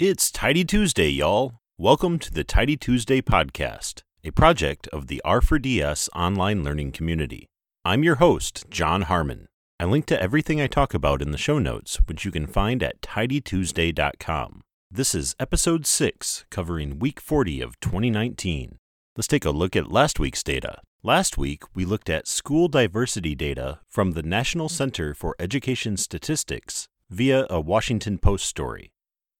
It's Tidy Tuesday, y'all. Welcome to the Tidy Tuesday podcast, a project of the R4DS online learning community. I'm your host, Jon Harmon. I link to everything I talk about in the show notes, which you can find at tidytuesday.com. This is episode 6, covering week 40 of 2019. Let's take a look at last week's data. Last week, we looked at school diversity data from the National Center for Education Statistics via a Washington Post story.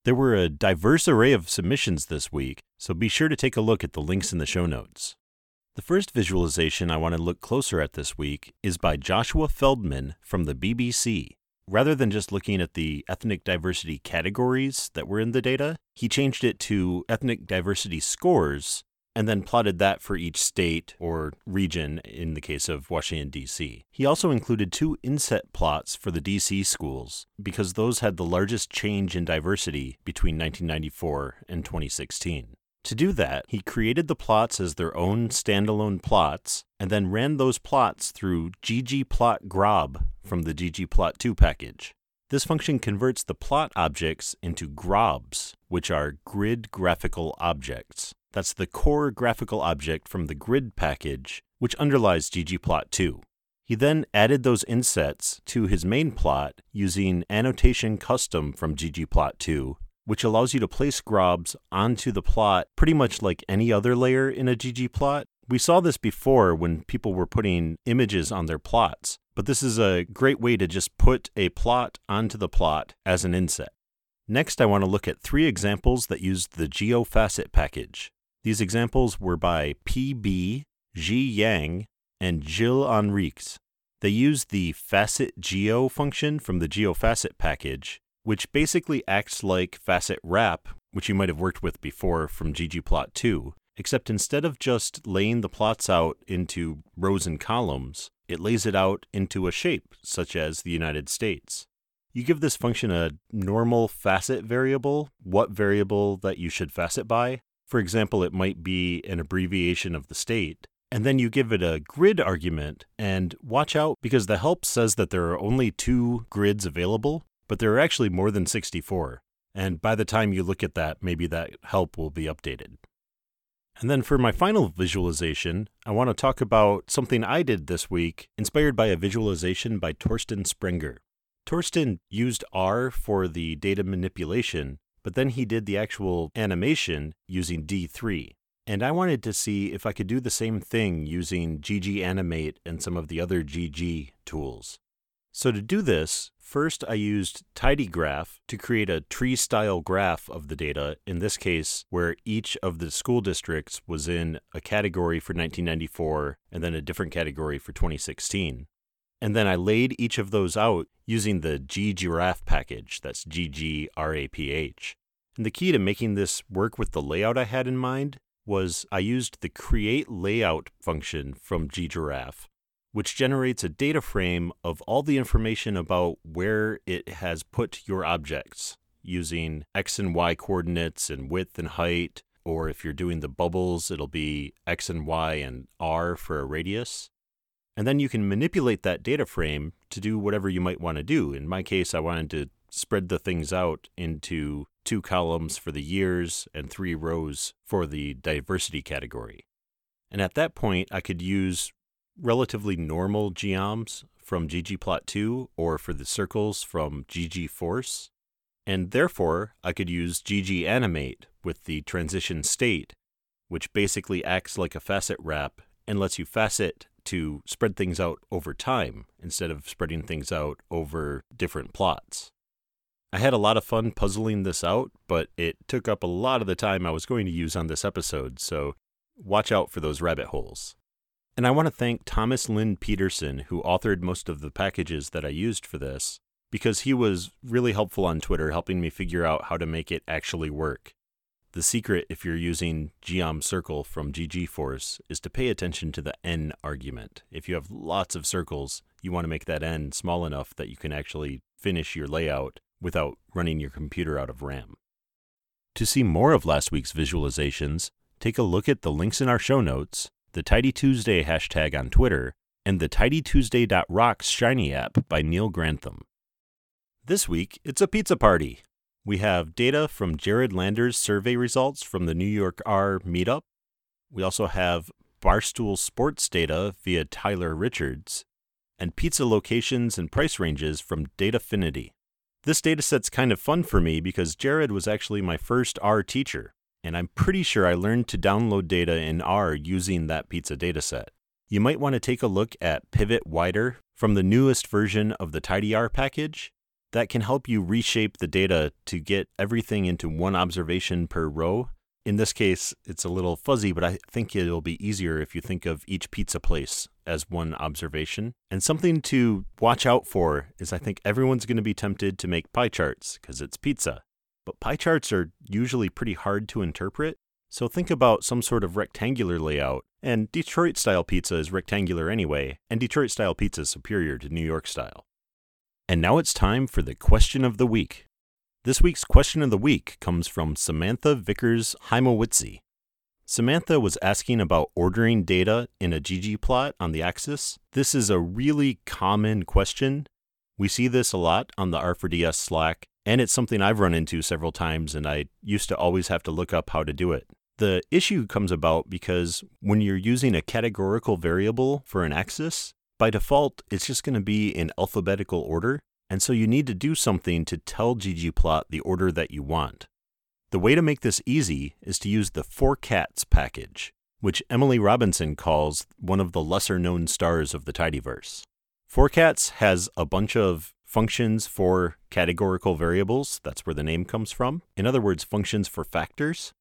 There were a diverse array of submissions this week, so be sure to take a look at the links in the show notes. The first visualization I want to look closer at this week is by Joshua Feldman from the BBC. Rather than just looking at the ethnic diversity categories that were in the data, he changed it to ethnic diversity scores and then plotted that for each state or region in the case of Washington, D.C. He also included two inset plots for the D.C. schools because those had the largest change in diversity between 1994 and 2016. To do that, he created the plots as their own standalone plots and then ran those plots through ggplotgrob from the ggplot2 package. This function converts the plot objects into grobs, which are grid graphical objects. That's the core graphical object from the grid package, which underlies ggplot2. He then added those insets to his main plot using annotation custom from ggplot2, which allows you to place grobs onto the plot pretty much like any other layer in a ggplot. We saw this before when people were putting images on their plots, but this is a great way to just put a plot onto the plot as an inset. Next, I want to look at three examples that used the GeoFacet package. These examples were by P.B., Ji Yang, and Jill Henriques. They used the facet geo function from the GeoFacet package, which basically acts like facet wrap, which you might have worked with before from ggplot2, except instead of just laying the plots out into rows and columns, it lays it out into a shape, such as the United States. You give this function a normal facet variable, what variable that you should facet by, for example, it might be an abbreviation of the state. And then you give it a grid argument, and watch out because the help says that there are only two grids available, but there are actually more than 64. And by the time you look at that, maybe that help will be updated. And then for my final visualization, I want to talk about something I did this week, inspired by a visualization by Torsten Sprenger. Torsten used R for the data manipulation, but then he did the actual animation using D3. And I wanted to see if I could do the same thing using GG Animate and some of the other GG tools. So to do this, first I used tidygraph to create a tree style graph of the data, in this case, where each of the school districts was in a category for 1994 and then a different category for 2016. And then I laid each of those out using the ggraph package. That's G G R A P H. And the key to making this work with the layout I had in mind was I used the create layout function from ggraph, which generates a data frame of all the information about where it has put your objects using x and y coordinates and width and height. Or if you're doing the bubbles, it'll be x and y and r for a radius. And then you can manipulate that data frame to do whatever you might want to do. In my case, I wanted to spread the things out into two columns for the years and three rows for the diversity category. And at that point, I could use relatively normal geoms from ggplot2 or for the circles from ggforce. And therefore, I could use gganimate with the transition state, which basically acts like a facet wrap and lets you facet to spread things out over time instead of spreading things out over different plots. I had a lot of fun puzzling this out, but it took up a lot of the time I was going to use on this episode, so watch out for those rabbit holes. And I want to thank Thomas Lin Pedersen, who authored most of the packages that I used for this, because he was really helpful on Twitter helping me figure out how to make it actually work. The secret, if you're using geom circle from ggforce, is to pay attention to the n argument. If you have lots of circles, you want to make that n small enough that you can actually finish your layout without running your computer out of RAM. To see more of last week's visualizations, take a look at the links in our show notes, the Tidy Tuesday hashtag on Twitter, and the tidytuesday.rocks Shiny app by Neil Grantham. This week, it's a pizza party. We have data from Jared Lander's survey results from the New York R meetup. We also have Barstool Sports data via Tyler Richards, and pizza locations and price ranges from Datafiniti. This dataset's kind of fun for me because Jared was actually my first R teacher, and I'm pretty sure I learned to download data in R using that pizza dataset. You might want to take a look at Pivot Wider from the newest version of the TidyR package. That can help you reshape the data to get everything into one observation per row. In this case, it's a little fuzzy, but I think it'll be easier if you think of each pizza place as one observation. And something to watch out for is I think everyone's going to be tempted to make pie charts because it's pizza. But pie charts are usually pretty hard to interpret. So think about some sort of rectangular layout. And Detroit style pizza is rectangular anyway, and Detroit style pizza is superior to New York style. And now it's time for the question of the week. This week's question of the week comes from Samantha Vickers Heimowitzy. Samantha was asking about ordering data in a ggplot on the axis. This is a really common question. We see this a lot on the R4DS Slack, and it's something I've run into several times, and I used to always have to look up how to do it. The issue comes about because when you're using a categorical variable for an axis, by default, it's just going to be in alphabetical order, and so you need to do something to tell ggplot the order that you want. The way to make this easy is to use the forcats package, which Emily Robinson calls one of the lesser known stars of the tidyverse. Forcats has a bunch of functions for categorical variables, that's where the name comes from. In other words, functions for factors.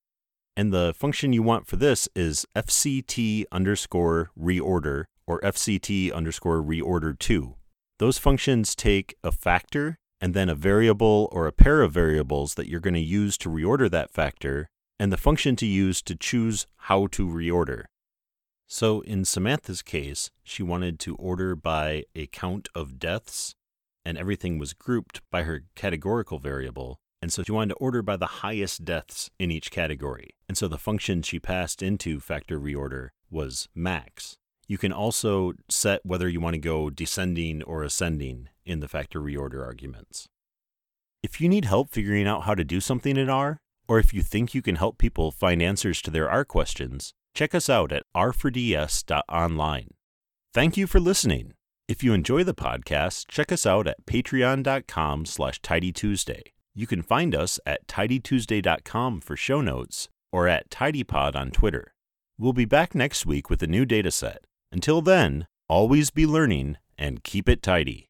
And the function you want for this is fct underscore reorder or fct underscore reorder2. Those functions take a factor and then a variable or a pair of variables that you're going to use to reorder that factor, and the function to use to choose how to reorder. So in Samantha's case, she wanted to order by a count of deaths, and everything was grouped by her categorical variable. And so she wanted to order by the highest deaths in each category. And so the function she passed into factor reorder was max. You can also set whether you want to go descending or ascending in the factor reorder arguments. If you need help figuring out how to do something in R, or if you think you can help people find answers to their R questions, check us out at r4ds.online. Thank you for listening. If you enjoy the podcast, check us out at patreon.com slash tidytuesday. You can find us at tidytuesday.com for show notes or at tidypod on Twitter. We'll be back next week with a new dataset. Until then, always be learning and keep it tidy.